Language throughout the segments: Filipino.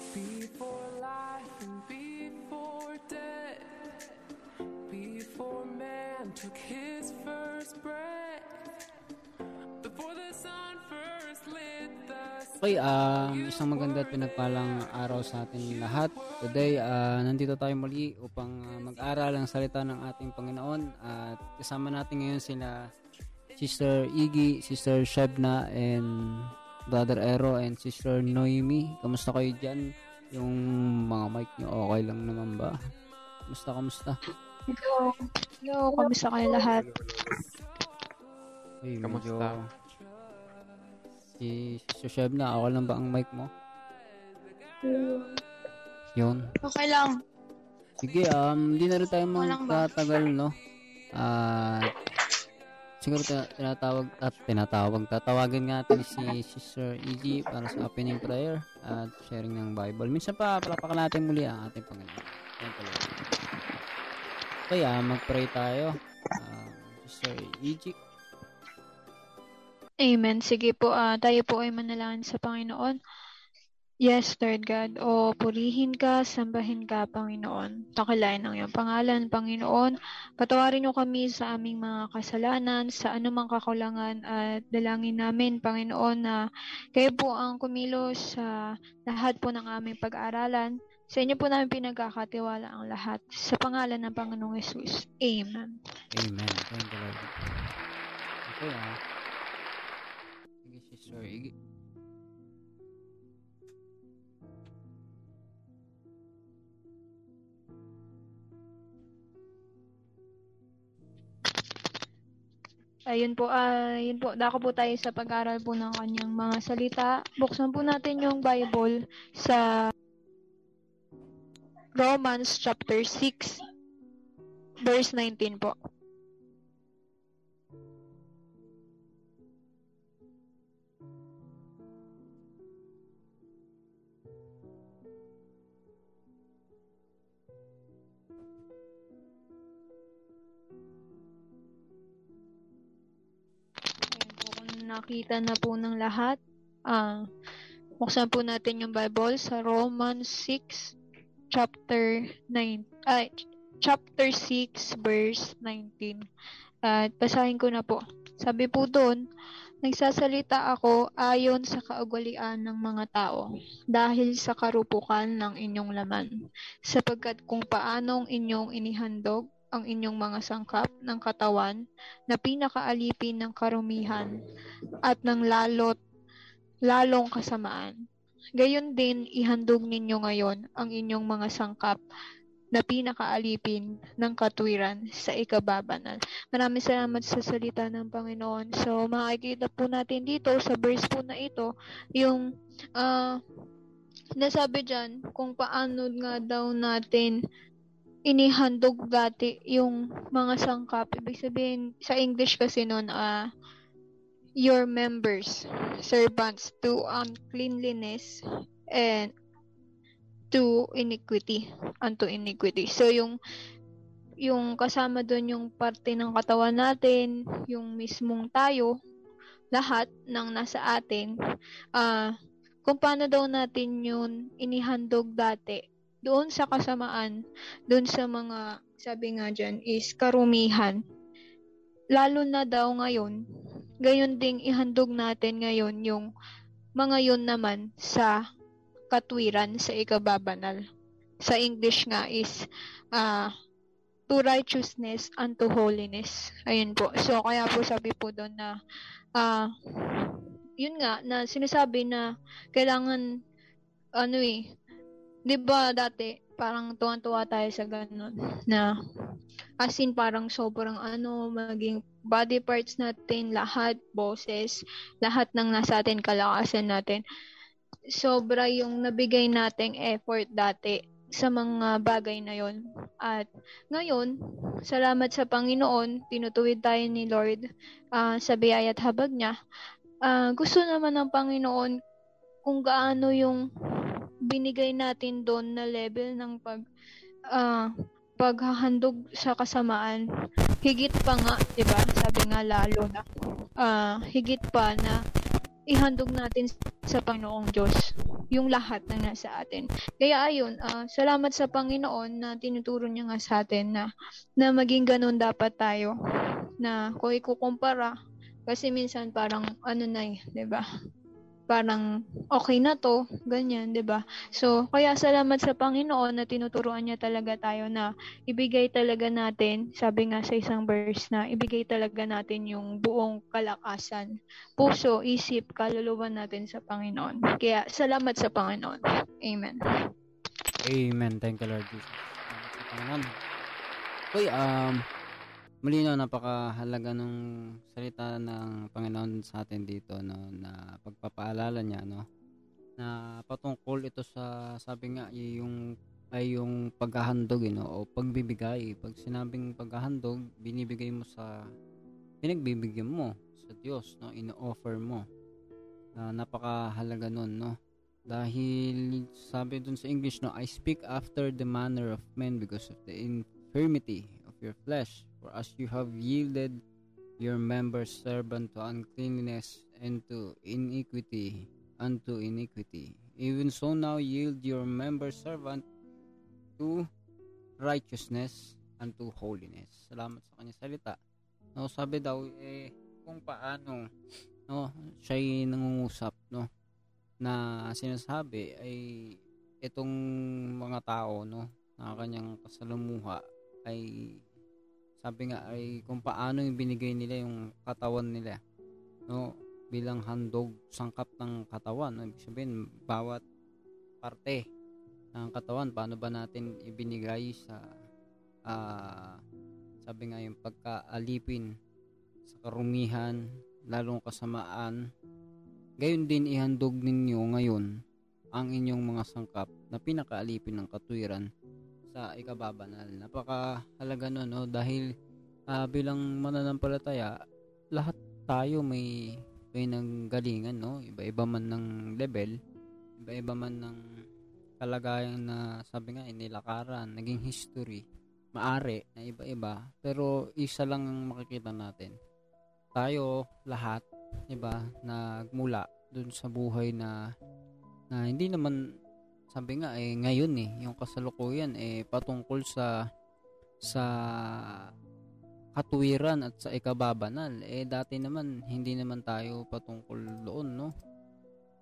Before life and before death, before man took his first breath, before the sun first lit the Okay, ah, isang maganda at pinagpalang araw sa ating lahat. Today, ah, nandito tayo muli upang ah, mag-aral ang salita ng ating Panginoon. At kasama natin ngayon sila Sister Iggy, Sister Shebna, and Brother Ero, and Sister Noemi. Kamusta kayo dyan? Yung mga mic nyo, okay lang naman ba? Kamusta, kamusta? Hello. Hello, kamusta kayo lahat? Ay, medyo... Kamusta? Si Sister Shebna, okay lang ba ang mic mo? Yun. Okay lang. Sige, um, hindi na rin tayo magtatagal, no? At siguro tina- tinatawag at tinatawag, tatawagin nga natin si Sister Iggy para sa opening prayer at sharing ng Bible. Minsan pa, palapakan natin muli ang ating Panginoon. Thank you. Okay, ah, mag-pray tayo. Ah, Sister Iggy. Amen. Sige po, ah, tayo po ay manalangin sa Panginoon. Yes, Lord God. O purihin ka, sambahin ka, Panginoon. Takilain ang iyong pangalan, Panginoon. Patawarin niyo kami sa aming mga kasalanan, sa anumang kakulangan at dalangin namin, Panginoon, na kayo po ang kumilos sa lahat po ng aming pag-aaralan. Sa inyo po namin pinagkakatiwala ang lahat. Sa pangalan ng Panginoong Yesus. Amen. Amen. Thank you, Lord. Okay, ah. Sige, Sister Ayun po, ayun po, dako po tayo sa pag-aral po ng kanyang mga salita. Buksan po natin yung Bible sa Romans chapter 6 verse 19 po. Nakita na po ng lahat, ah, buksan po natin yung Bible sa Romans 6 chapter 9 ay chapter 6 verse 19. At basahin ko na po. Sabi po doon, nagsasalita ako ayon sa kaugalian ng mga tao dahil sa karupukan ng inyong laman sapagkat kung paanong inyong inihandog ang inyong mga sangkap ng katawan na pinakaalipin ng karumihan at ng lalot lalong kasamaan. Gayon din ihandog ninyo ngayon ang inyong mga sangkap na pinakaalipin ng katwiran sa ikababanal. Maraming salamat sa salita ng Panginoon. So, makikita po natin dito sa verse po na ito, yung ah nasabi dyan kung paano nga daw natin inihandog dati yung mga sangkap. Ibig sabihin, sa English kasi nun, ah your members, servants to uncleanliness and to iniquity, unto iniquity. So, yung yung kasama doon yung parte ng katawan natin, yung mismong tayo, lahat ng nasa atin, ah kung paano daw natin yun inihandog dati, doon sa kasamaan, doon sa mga, sabi nga dyan, is karumihan. Lalo na daw ngayon, gayon ding ihandog natin ngayon yung mga yun naman sa katwiran sa ikababanal. Sa English nga is ah to righteousness unto holiness. Ayun po. So, kaya po sabi po doon na ah yun nga, na sinasabi na kailangan ano eh, di ba dati parang tuwan-tuwa tayo sa ganun na as in parang sobrang ano, maging body parts natin, lahat, boses, lahat ng nasa atin, kalakasan natin. Sobra yung nabigay nating effort dati sa mga bagay na yon. At ngayon, salamat sa Panginoon, tinutuwid tayo ni Lord ah, sa biyaya at habag niya. Ah, gusto naman ng Panginoon kung gaano yung binigay natin doon na level ng pag ah, paghahandog sa kasamaan higit pa nga 'di ba sabi nga lalo na ah, higit pa na ihandog natin sa Panginoong Diyos yung lahat na nasa atin. Kaya ayun, uh, salamat sa Panginoon na tinuturo niya nga sa atin na, na maging ganun dapat tayo. Na kung ikukumpara, kasi minsan parang ano na eh, 'di ba? Parang okay na to, ganyan, 'di ba? So, kaya salamat sa Panginoon na tinuturuan niya talaga tayo na ibigay talaga natin, sabi nga sa isang verse na ibigay talaga natin yung buong kalakasan, puso, isip, kaluluwa natin sa Panginoon. Kaya salamat sa Panginoon. Amen. Amen. Thank you Lord Jesus. Panginoon. Okay, um, malinaw napakahalaga ng salita ng Panginoon sa atin dito no na pagpapaalala niya no na patungkol ito sa sabi nga yung ay yung paghahandog you know, o pagbibigay. Pag sinabing paghahandog binibigay mo sa pinagbibigyan mo sa Diyos no ino-offer mo. Uh, napakahalaga nun no. Dahil sabi dun sa English no I speak after the manner of men because of the infirmity your flesh For as you have yielded your members servant to uncleanness and to iniquity unto iniquity, even so now yield your members servant to righteousness unto holiness. Salamat sa kanya salita. No, sabi daw eh kung paano no siya nangungusap no na sinasabi ay itong mga tao no na kanyang kasalumuha ay sabi nga ay kung paano yung binigay nila yung katawan nila no bilang handog sangkap ng katawan no? ibig sabihin bawat parte ng katawan paano ba natin ibinigay sa uh, sabi nga yung pagkaalipin sa karumihan lalong kasamaan gayon din ihandog ninyo ngayon ang inyong mga sangkap na pinakaalipin ng katwiran sa ikababanal. Napakahalaga nun, no? Dahil uh, bilang mananampalataya, lahat tayo may may nanggalingan, no? Iba-iba man ng level, iba-iba man ng kalagayan na sabi nga inilakaran, naging history, maari na iba-iba, pero isa lang ang makikita natin. Tayo lahat, 'di ba, nagmula dun sa buhay na na hindi naman sabi nga eh ngayon eh yung kasalukuyan eh patungkol sa sa katuwiran at sa ikababanal. Eh dati naman hindi naman tayo patungkol doon no?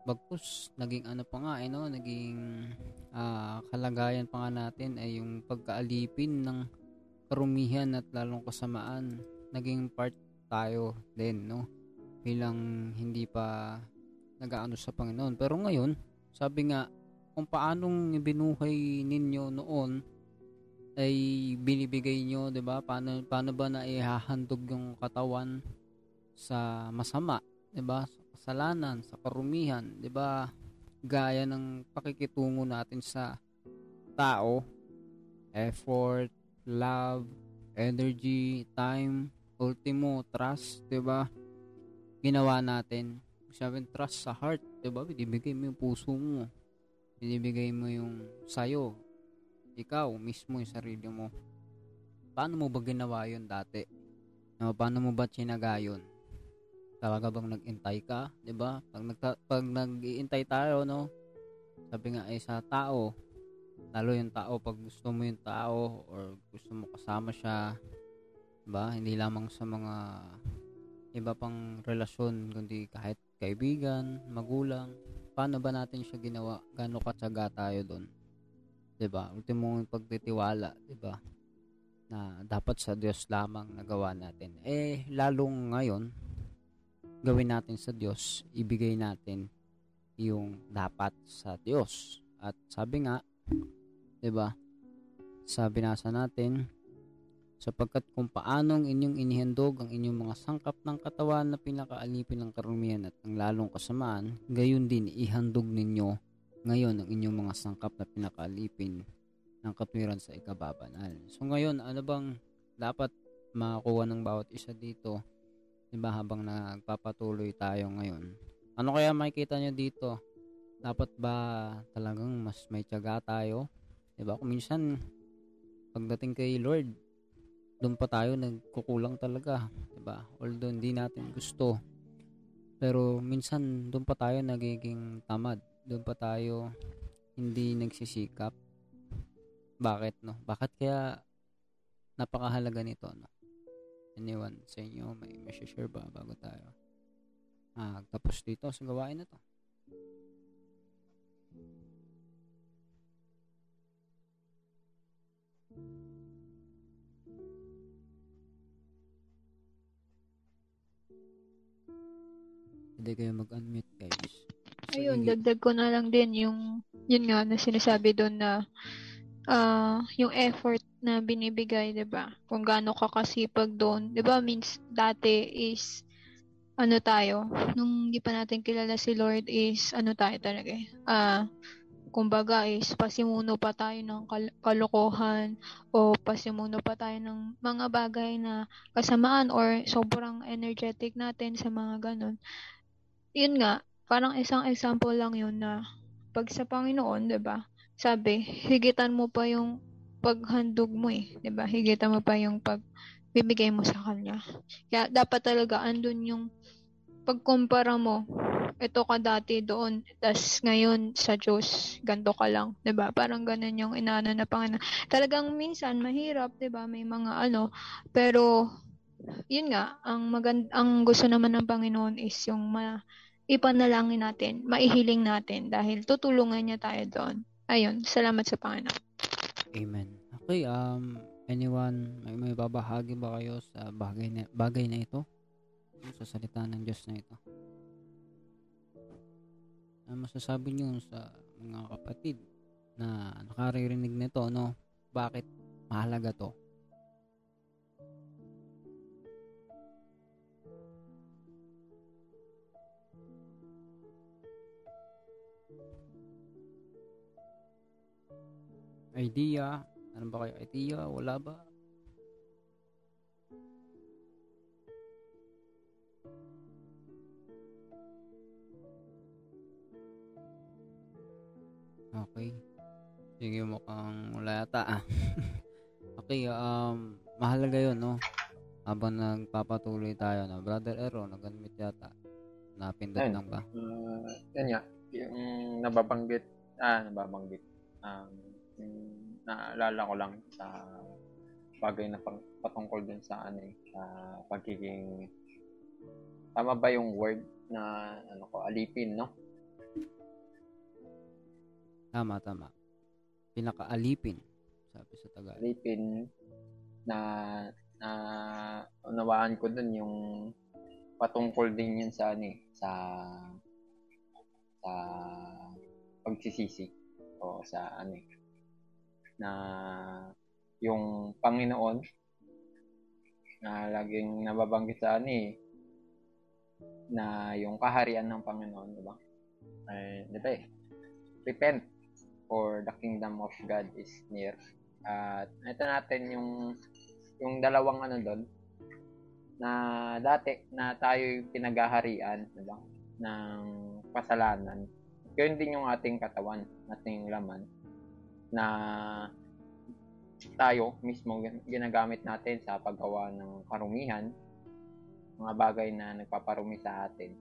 Bagkus naging ano pa nga eh no? Naging uh, kalagayan pa nga natin ay yung pagkaalipin ng karumihan at lalong kasamaan. Naging part tayo din no? Bilang hindi pa nagaano sa Panginoon. Pero ngayon sabi nga kung paanong binuhay ninyo noon ay binibigay nyo, 'di ba? Paano paano ba na ihahandog yung katawan sa masama, 'di ba? Sa kasalanan, sa karumihan, 'di ba? Gaya ng pakikitungo natin sa tao, effort, love, energy, time, ultimo trust, 'di ba? Ginawa natin. Sabi trust sa heart, 'di ba? Binibigay mo yung puso mo binibigay mo yung sayo, ikaw mismo yung sarili mo. Paano mo ba ginawa yun dati? No, paano mo ba chinaga yun? Talaga bang nag-intay ka, ba? Pag nagta- pag nag-iintay tayo, no? Sabi nga ay sa tao, lalo yung tao pag gusto mo yung tao or gusto mo kasama siya, ba? Hindi lamang sa mga iba pang relasyon kundi kahit kaibigan, magulang, paano ba natin siya ginawa? Gaano katsaga tayo doon? 'Di ba? Ultimong pagtitiwala, 'di ba? Na dapat sa Diyos lamang nagawa natin. Eh lalong ngayon gawin natin sa Diyos, ibigay natin yung dapat sa Diyos. At sabi nga, 'di ba? Sabi nasa natin, sapagkat kung paanong inyong inihandog ang inyong mga sangkap ng katawan na pinakaalipin ng karumihan at ang lalong kasamaan, gayon din ihandog ninyo ngayon ang inyong mga sangkap na pinakaalipin ng katwiran sa ikababanal. So ngayon, ano bang dapat makakuha ng bawat isa dito? Diba habang nagpapatuloy tayo ngayon? Ano kaya makikita nyo dito? Dapat ba talagang mas may tiyaga tayo? Diba? Kung minsan, pagdating kay Lord, doon pa tayo nagkukulang talaga, 'di ba? Although hindi natin gusto. Pero minsan doon pa tayo nagiging tamad, doon pa tayo hindi nagsisikap. Bakit, no? Bakit kaya napakahalaga nito, no? Anyone sa inyo, may may share ba bago tayo? Ah, tapos dito sa gawain na to. Hindi kayo mag-unmute, guys. So, Ayun, sige. dagdag ko na lang din yung, yun nga, na sinasabi doon na, ah yung effort na binibigay, 'di ba? Kung gaano ka kasipag doon, 'di ba? Means dati is ano tayo, nung hindi pa natin kilala si Lord is ano tayo talaga eh. Ah, kumbaga is pasimuno pa tayo ng kal- kalokohan o pasimuno pa tayo ng mga bagay na kasamaan or sobrang energetic natin sa mga ganun. Yun nga, parang isang example lang yun na pag sa Panginoon, 'di ba? Sabi, higitan mo pa yung paghandog mo eh, 'di ba? Higitan mo pa yung pagbibigay mo sa kanya. Kaya dapat talaga andun yung pagkumpara mo. Ito ka dati doon, tas ngayon sa Diyos, ganto ka lang, 'di ba? Parang ganun yung inaano na Panginoon. Talagang minsan mahirap, 'di ba? May mga ano, pero yun nga, ang magand ang gusto naman ng Panginoon is yung ma ipanalangin natin, maihiling natin dahil tutulungan niya tayo doon. Ayun, salamat sa Panginoon. Amen. Okay, um, anyone, may, may babahagi ba kayo sa bagay na, bagay na ito? Sa salita ng Diyos na ito? Ano masasabi niyo sa mga kapatid na nakaririnig nito, no? Bakit mahalaga to? Idea? Ano ba kayo idea? Wala ba? Okay. Sige, mukhang wala yata ah. okay, um, mahalaga yun, no? Habang nagpapatuloy tayo, no? Brother Ero, nag-unmute yata. Napindot Ayun. lang ba? Uh, yan nga, yung nababanggit, ah, nababanggit. Um, yung naalala ko lang sa bagay na pang, patungkol dun sa ano eh, sa pagiging tama ba yung word na ano ko alipin no Tama, tama. Pinakaalipin, sabi sa Tagalog. alipin na na unawaan ko dun yung patungkol din yun sa ano eh, sa sa pagsisisi o sa ano eh, na yung Panginoon na laging nababanggit sa ano eh, na yung kaharian ng Panginoon, di ba? Ay, di ba eh? Repent for the kingdom of God is near. At ito natin yung yung dalawang ano doon na dati na tayo pinaghaharian, di ba? ng kasalanan. Yun din yung ating katawan, ating laman na tayo mismo gin- ginagamit natin sa paggawa ng karumihan, mga bagay na nagpaparumi sa atin.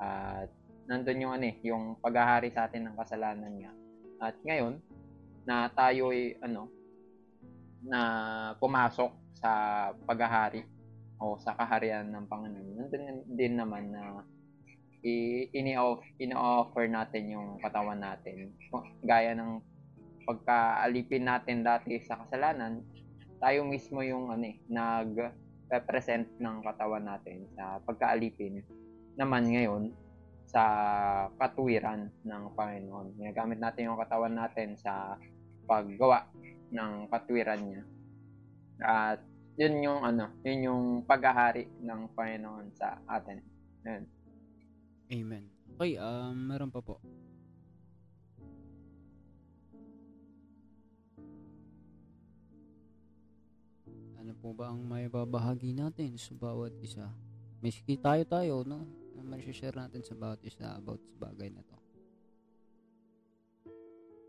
At nandun yung ano eh, yung paghahari sa atin ng kasalanan nga. At ngayon, na tayo ay ano, na pumasok sa paghahari o sa kaharian ng Panginoon. Nandun din naman na i- ini-off, ini-offer natin yung katawan natin. Gaya ng pagkaalipin natin dati sa kasalanan, tayo mismo yung ano eh, nag-represent ng katawan natin sa pagkaalipin naman ngayon sa katuwiran ng Panginoon. Ginagamit natin yung katawan natin sa paggawa ng katuwiran niya. At yun yung ano, yun yung paghahari ng Panginoon sa atin. Yun. Amen. Okay, um, meron pa po. Ano po ba ang may babahagi natin sa bawat isa? Miski tayo tayo, no? Ano man share natin sa bawat isa about sa bagay na to.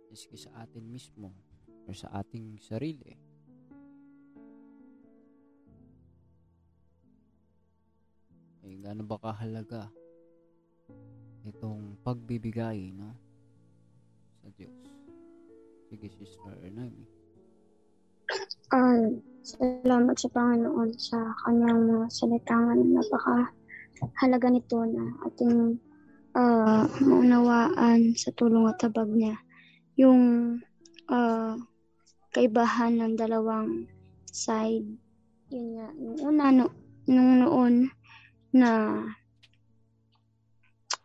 Miski sa atin mismo or sa ating sarili. Ay, gaano ba kahalaga itong pagbibigay, no? sa Diyos. Sige, Sister Ernami. Um, salamat sa Panginoon sa kanyang mga salitangan na napaka halaga nito na ating uh, maunawaan sa tulong at tabag niya. Yung uh, kaibahan ng dalawang side. Yun nga, yung una, no, nung noon na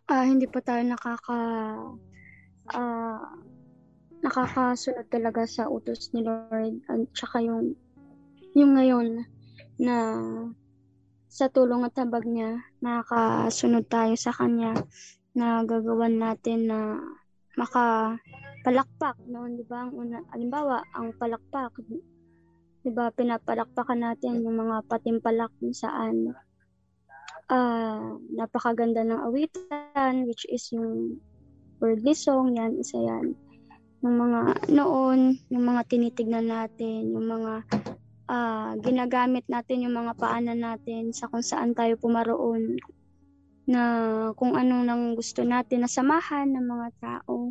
uh, hindi pa tayo nakaka uh, nakakasunod talaga sa utos ni Lord at saka yung yung ngayon na sa tulong at habag niya nakakasunod tayo sa kanya na gagawan natin na maka palakpak noon, 'di ba? Ang una, halimbawa, ang palakpak, 'di ba? Pinapalakpakan natin yung mga patimpalak kung saan uh, napakaganda ng awitan which is yung worldly song, yan, isa yan. Yung mga noon, yung mga tinitignan natin, yung mga uh, ginagamit natin, yung mga paanan natin sa kung saan tayo pumaroon na kung anong nang gusto natin na samahan ng mga tao.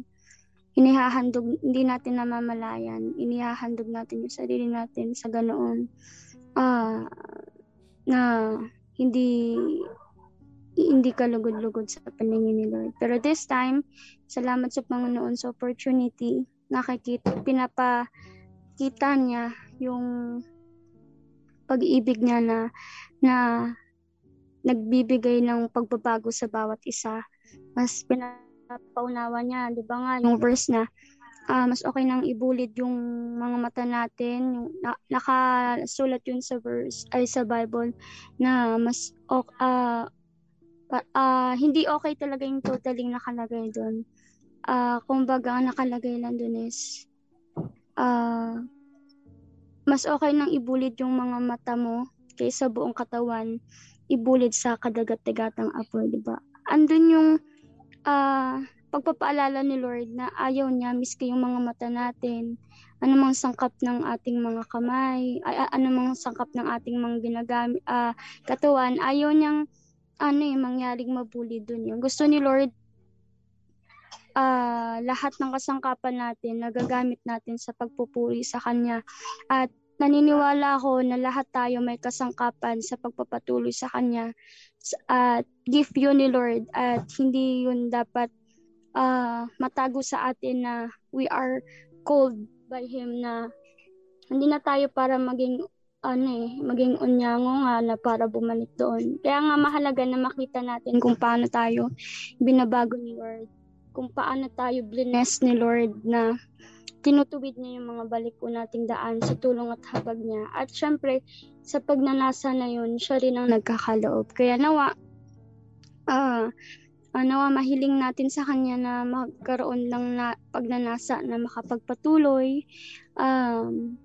Inihahandog, hindi natin namamalayan, inihahandog natin yung sarili natin sa ganoon. Uh, na hindi hindi ka lugod-lugod sa paningin ni Lord. Pero this time, salamat sa Panginoon sa opportunity, nakikita, pinapakita niya yung pag-ibig niya na na nagbibigay ng pagbabago sa bawat isa. Mas pinapakita paunawa niya, 'di ba nga yung verse na uh, mas okay nang ibulid yung mga mata natin, yung na, nakasulat yun sa verse ay sa Bible na mas uh, uh, hindi okay talaga yung totaling nakalagay doon. Uh, kumbaga nakalagay lang doon is uh, mas okay nang ibulid yung mga mata mo kaysa buong katawan ibulid sa kadagat-dagatang apoy, di ba? Andun yung uh, pagpapaalala ni Lord na ayaw niya miski yung mga mata natin, anumang sangkap ng ating mga kamay, ay, anumang sangkap ng ating mga ginagamit, uh, katawan, ayaw niyang ano eh, mangyaring mabuli dun yun. Gusto ni Lord uh, lahat ng kasangkapan natin nagagamit natin sa pagpupuri sa Kanya. At naniniwala ako na lahat tayo may kasangkapan sa pagpapatuloy sa Kanya at gift yun ni Lord at hindi yun dapat uh, matago sa atin na we are called by Him na hindi na tayo para maging ano eh, maging unyango nga na para bumalik doon. Kaya nga mahalaga na makita natin kung paano tayo binabago ni Lord. Kung paano tayo bless ni Lord na tinutuwid niya yung mga balik ko nating daan sa tulong at habag niya. At syempre, sa pagnanasa na yun, siya rin ang nagkakaloob. Kaya nawa, uh, uh, nawa mahiling natin sa kanya na magkaroon lang na pagnanasa na makapagpatuloy. Um,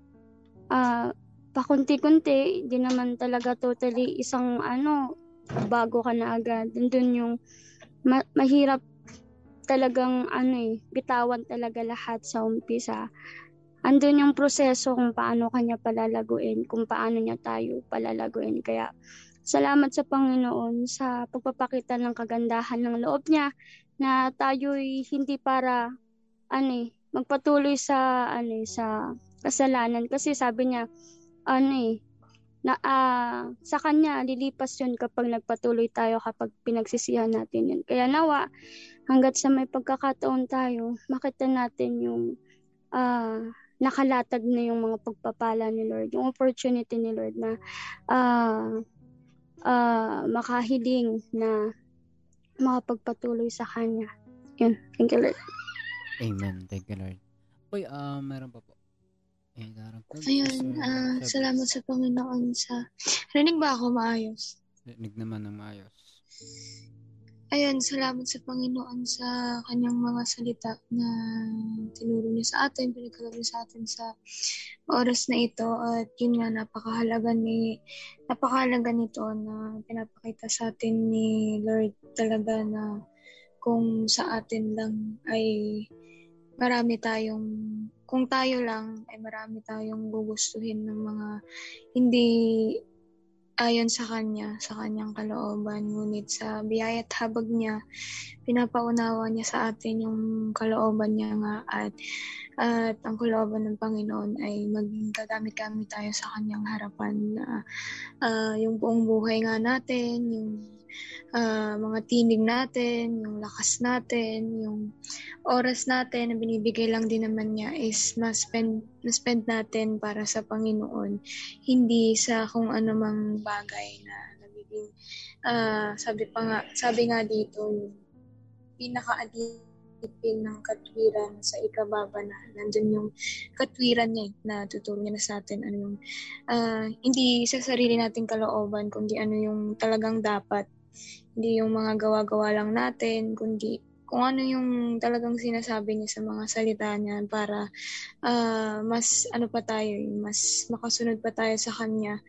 uh, pakunti-kunti, di naman talaga totally isang ano, bago ka na agad. Nandun yung ma- mahirap talagang ano eh, bitawan talaga lahat sa umpisa andun yung proseso kung paano kanya palalaguin, kung paano niya tayo palalaguin. Kaya salamat sa Panginoon sa pagpapakita ng kagandahan ng loob niya na tayo'y hindi para ano eh, magpatuloy sa ano eh, sa kasalanan kasi sabi niya ano eh na uh, sa kanya lilipas yun kapag nagpatuloy tayo kapag pinagsisihan natin yun. Kaya nawa hanggat sa may pagkakataon tayo makita natin yung uh, nakalatag na yung mga pagpapala ni Lord, yung opportunity ni Lord na uh, uh, makahiling na makapagpatuloy sa Kanya. Yun. Thank you, Lord. Amen. Thank you, Lord. Uy, uh, meron pa po. Ayun, Ayun uh, salamat sa Panginoon sa... Rinig ba ako maayos? Rinig naman ng maayos. Ayun, salamat sa Panginoon sa kanyang mga salita na tinuro niya sa atin, pinagkalab niya sa atin sa oras na ito. At yun nga, napakahalaga, ni, napakahalaga nito na pinapakita sa atin ni Lord talaga na kung sa atin lang ay marami tayong, kung tayo lang ay marami tayong gugustuhin ng mga hindi ayon sa Kanya, sa Kanyang kalooban. Ngunit sa biyaya at habag niya, pinapaunawa niya sa atin yung kalooban niya nga at at ang kalooban ng Panginoon ay maging gagamit-gamit tayo sa Kanyang harapan na uh, yung buong buhay nga natin, yung uh, mga tinig natin, yung lakas natin, yung oras natin na binibigay lang din naman niya is ma-spend, ma-spend natin para sa Panginoon. Hindi sa kung ano mang bagay na nagiging, uh, sabi pa nga, sabi nga dito, yung pinaka-adipin ng katwiran sa ikababa na nandun yung katwiran niya na tuturo niya na sa atin ano yung uh, hindi sa sarili nating kalooban kundi ano yung talagang dapat hindi yung mga gawa-gawa lang natin, kundi kung ano yung talagang sinasabi niya sa mga salita niya para uh, mas ano pa tayo, mas makasunod pa tayo sa kanya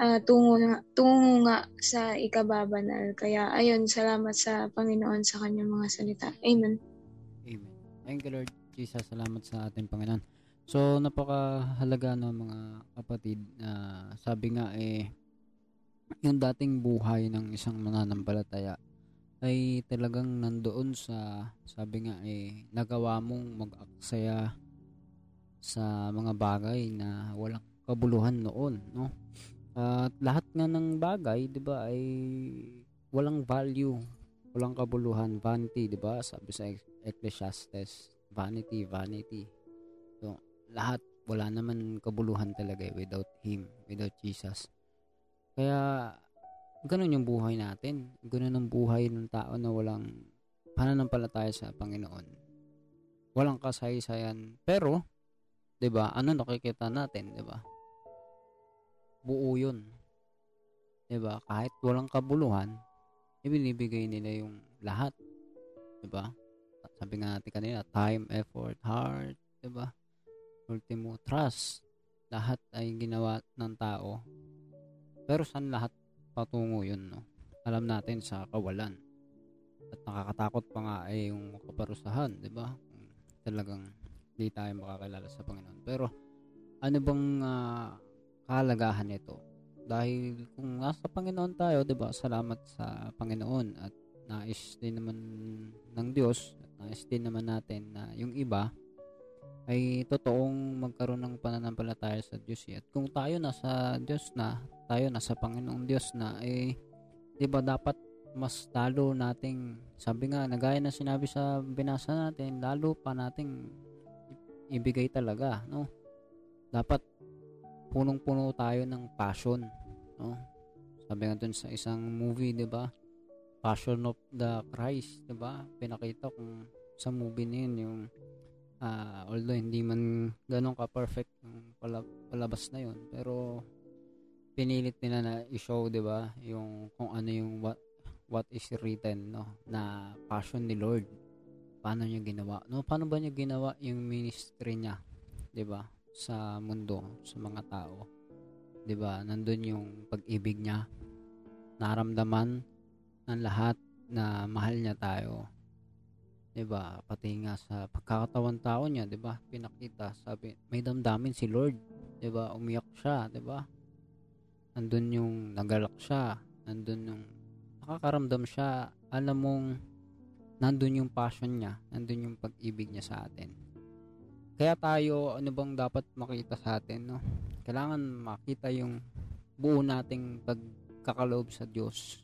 uh, tungo, nga, tungo nga sa ikababanal. Kaya ayun, salamat sa Panginoon sa kanyang mga salita. Amen. Amen. Thank you Lord Jesus. Salamat sa ating Panginoon. So napakahalaga no mga kapatid na uh, sabi nga eh yung dating buhay ng isang mananampalataya ay talagang nandoon sa sabi nga eh nagawa mong mag-aksaya sa mga bagay na walang kabuluhan noon no? At lahat nga ng bagay 'di ba ay walang value walang kabuluhan vanity 'di ba? Sabi sa Ecclesiastes vanity vanity. So lahat wala naman kabuluhan talaga eh, without him without Jesus kaya, ganun yung buhay natin. Ganun ang buhay ng tao na walang pananampalataya sa Panginoon. Walang kasaysayan. Pero, 'di ba? Ano nakikita natin, 'di ba? Buo 'yun. 'Di ba? Kahit walang kabuluhan, ibinibigay nila yung lahat. 'Di ba? Sabi nga natin kanina, time, effort, heart, 'di ba? Ultimo trust. Lahat ay ginawa ng tao pero saan lahat patungo yun, no? Alam natin sa kawalan. At nakakatakot pa nga ay yung kaparusahan, di ba? Talagang hindi tayo makakilala sa Panginoon. Pero ano bang uh, kahalagahan nito? Dahil kung nasa Panginoon tayo, 'di ba? Salamat sa Panginoon at nais din naman ng Diyos at nais din naman natin na yung iba ay totoong magkaroon ng pananampalataya sa Diyos. Eh. At kung tayo nasa Diyos na, tayo nasa Panginoong Diyos na, eh, di ba dapat mas lalo nating, sabi nga, nagaya na sinabi sa binasa natin, lalo pa nating ibigay talaga, no? Dapat punong-puno tayo ng passion, no? Sabi nga dun sa isang movie, di ba? Passion of the Christ, di ba? Pinakita kung sa movie na yun, yung uh, although hindi man ganun ka-perfect yung palabas na yun pero pinilit nila na i-show 'di ba yung kung ano yung what, what is written no na passion ni Lord paano niya ginawa no paano ba niya ginawa yung ministry niya 'di ba sa mundo sa mga tao 'di ba nandun yung pag-ibig niya naramdaman ng lahat na mahal niya tayo 'di ba? Pati nga sa pagkakatawan tao niya, 'di ba? Pinakita, sabi, may damdamin si Lord, 'di ba? Umiyak siya, 'di ba? Nandun yung nagalak siya, nandun yung nakakaramdam siya, alam mong nandun yung passion niya, nandun yung pag-ibig niya sa atin. Kaya tayo, ano bang dapat makita sa atin, no? Kailangan makita yung buo nating pagkakaloob sa Diyos.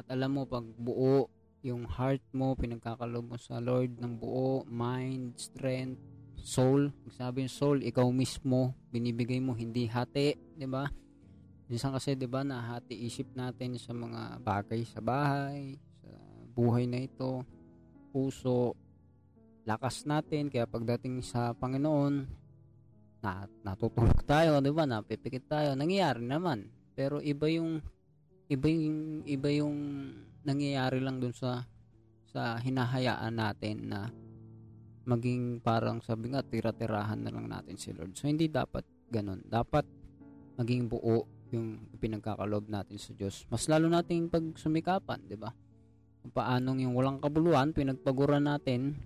At alam mo, pag buo yung heart mo, pinagkakalob mo sa Lord ng buo, mind, strength, soul. Sabi yung soul, ikaw mismo, binibigay mo, hindi hati, di ba? Minsan kasi, di ba, nahati isip natin sa mga bagay sa bahay, sa buhay na ito, puso, lakas natin, kaya pagdating sa Panginoon, na, natutulog tayo, di ba, napipikit tayo, nangyayari naman. Pero iba yung, iba yung, iba yung nangyayari lang dun sa sa hinahayaan natin na maging parang sabi nga tira-tirahan na lang natin si Lord. So hindi dapat ganun. Dapat maging buo yung pinagkakalob natin sa Diyos. Mas lalo nating pagsumikapan, 'di ba? Kung paanong yung walang kabuluhan, pinagpaguran natin,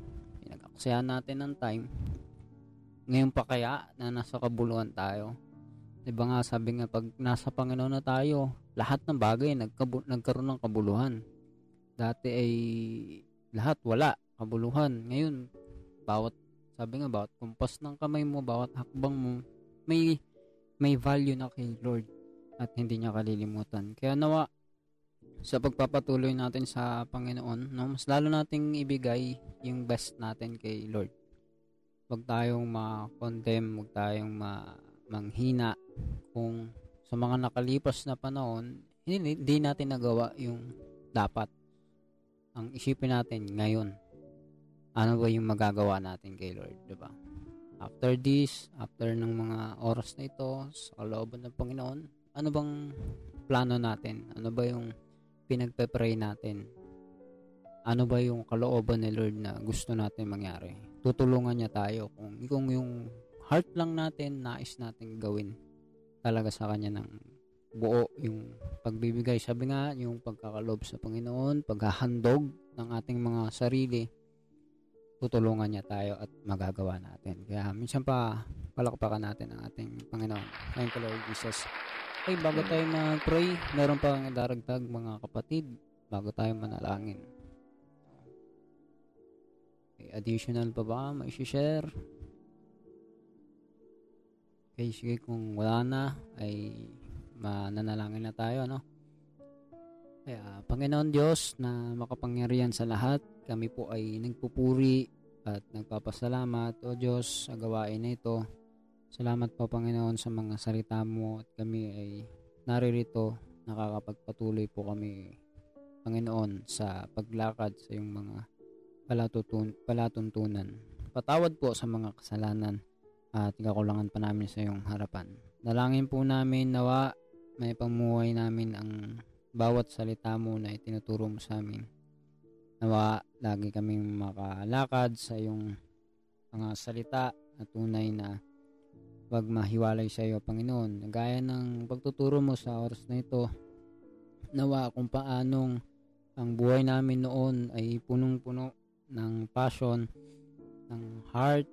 pinag-aksayan natin ng time. Ngayon pa kaya na nasa kabuluhan tayo, 'Di ba nga sabi nga pag nasa Panginoon na tayo, lahat ng bagay nagkabu- nagkaroon ng kabuluhan. Dati ay lahat wala, kabuluhan. Ngayon, bawat sabi nga bawat kumpas ng kamay mo, bawat hakbang mo, may may value na kay Lord at hindi niya kalilimutan. Kaya nawa sa pagpapatuloy natin sa Panginoon, no, mas lalo nating ibigay yung best natin kay Lord. Huwag tayong ma-condemn, huwag tayong ma- manghina kung sa mga nakalipas na panahon, hindi, natin nagawa yung dapat. Ang isipin natin ngayon, ano ba yung magagawa natin kay Lord, di ba? After this, after ng mga oras na ito, sa kalooban ng Panginoon, ano bang plano natin? Ano ba yung pinagpe-pray natin? Ano ba yung kalooban ni Lord na gusto natin mangyari? Tutulungan niya tayo kung, kung yung heart lang natin, nais natin gawin talaga sa Kanya ng buo yung pagbibigay. Sabi nga, yung pagkakalob sa Panginoon, paghahandog ng ating mga sarili, tutulungan niya tayo at magagawa natin. Kaya minsan pa, palakpakan natin ang ating Panginoon. Thank you Lord Jesus. Okay, bago tayo mag-pray, meron pang daragdag mga kapatid bago tayo manalangin. Okay, additional pa ba? May share? Okay, sige kung wala na ay mananalangin na tayo, no? Kaya, Panginoon Diyos na makapangyarihan sa lahat, kami po ay nagpupuri at nagpapasalamat, O Diyos, sa gawain na ito. Salamat po, Panginoon, sa mga salita mo at kami ay naririto, nakakapagpatuloy po kami, Panginoon, sa paglakad sa iyong mga palatutun palatuntunan. Patawad po sa mga kasalanan at kakulangan pa namin sa iyong harapan. Dalangin po namin nawa may pamuhay namin ang bawat salita mo na itinuturo mo sa amin. Nawa lagi kaming makalakad sa iyong mga salita at tunay na wag mahiwalay sa iyo, Panginoon. Gaya ng pagtuturo mo sa oras na ito, nawa kung paanong ang buhay namin noon ay punong-puno ng passion, ng heart,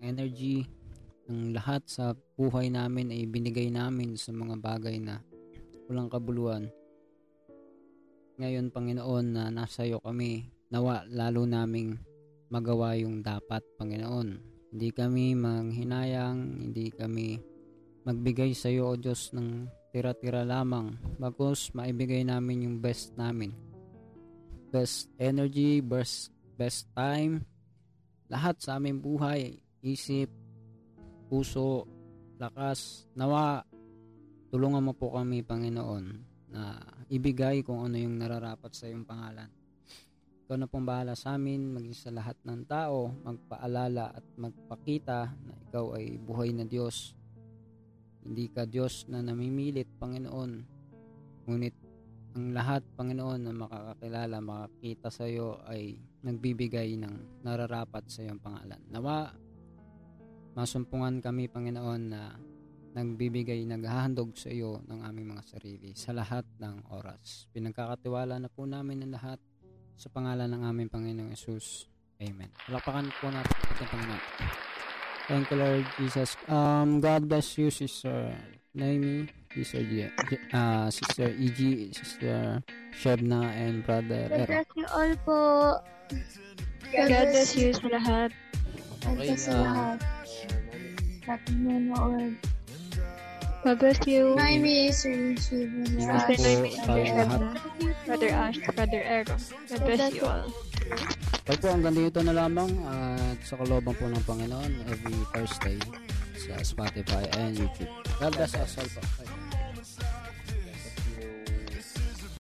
energy, ng lahat sa buhay namin ay binigay namin sa mga bagay na walang kabuluhan. Ngayon, Panginoon, na nasa iyo kami, nawa lalo naming magawa yung dapat, Panginoon. Hindi kami manghinayang, hindi kami magbigay sa iyo, O Diyos, ng tira-tira lamang. Bagos, maibigay namin yung best namin. Best energy, best, best time, lahat sa aming buhay, isip, puso, lakas, nawa, tulungan mo po kami, Panginoon, na ibigay kung ano yung nararapat sa iyong pangalan. Ikaw na pong bahala sa amin, maging sa lahat ng tao, magpaalala at magpakita na ikaw ay buhay na Diyos. Hindi ka Diyos na namimilit, Panginoon. Ngunit ang lahat, Panginoon, na makakakilala, makakita sa iyo ay nagbibigay ng nararapat sa iyong pangalan. Nawa, masumpungan kami, Panginoon, na nagbibigay, naghahandog sa iyo ng aming mga sarili sa lahat ng oras. Pinagkakatiwala na po namin ang lahat sa pangalan ng aming Panginoong Yesus. Amen. Palapakan po natin ang Panginoon. Thank you, Lord Jesus. Um, God bless you, Sister Naomi, Sister G, uh, Sister E.G., Sister Shebna, and Brother God Ero. bless you all po. God bless you sa lahat. God Okay, bless sa ah, lahat. Lahat ng nanonood. God bless you. Naimi, Sir Shiv, Sister Brother Ash, Brother Aaron. God bless you all. Pag po hanggang dito na lamang at sa kalooban po ng Panginoon every Thursday sa Spotify and YouTube. God bless us all po. Bye.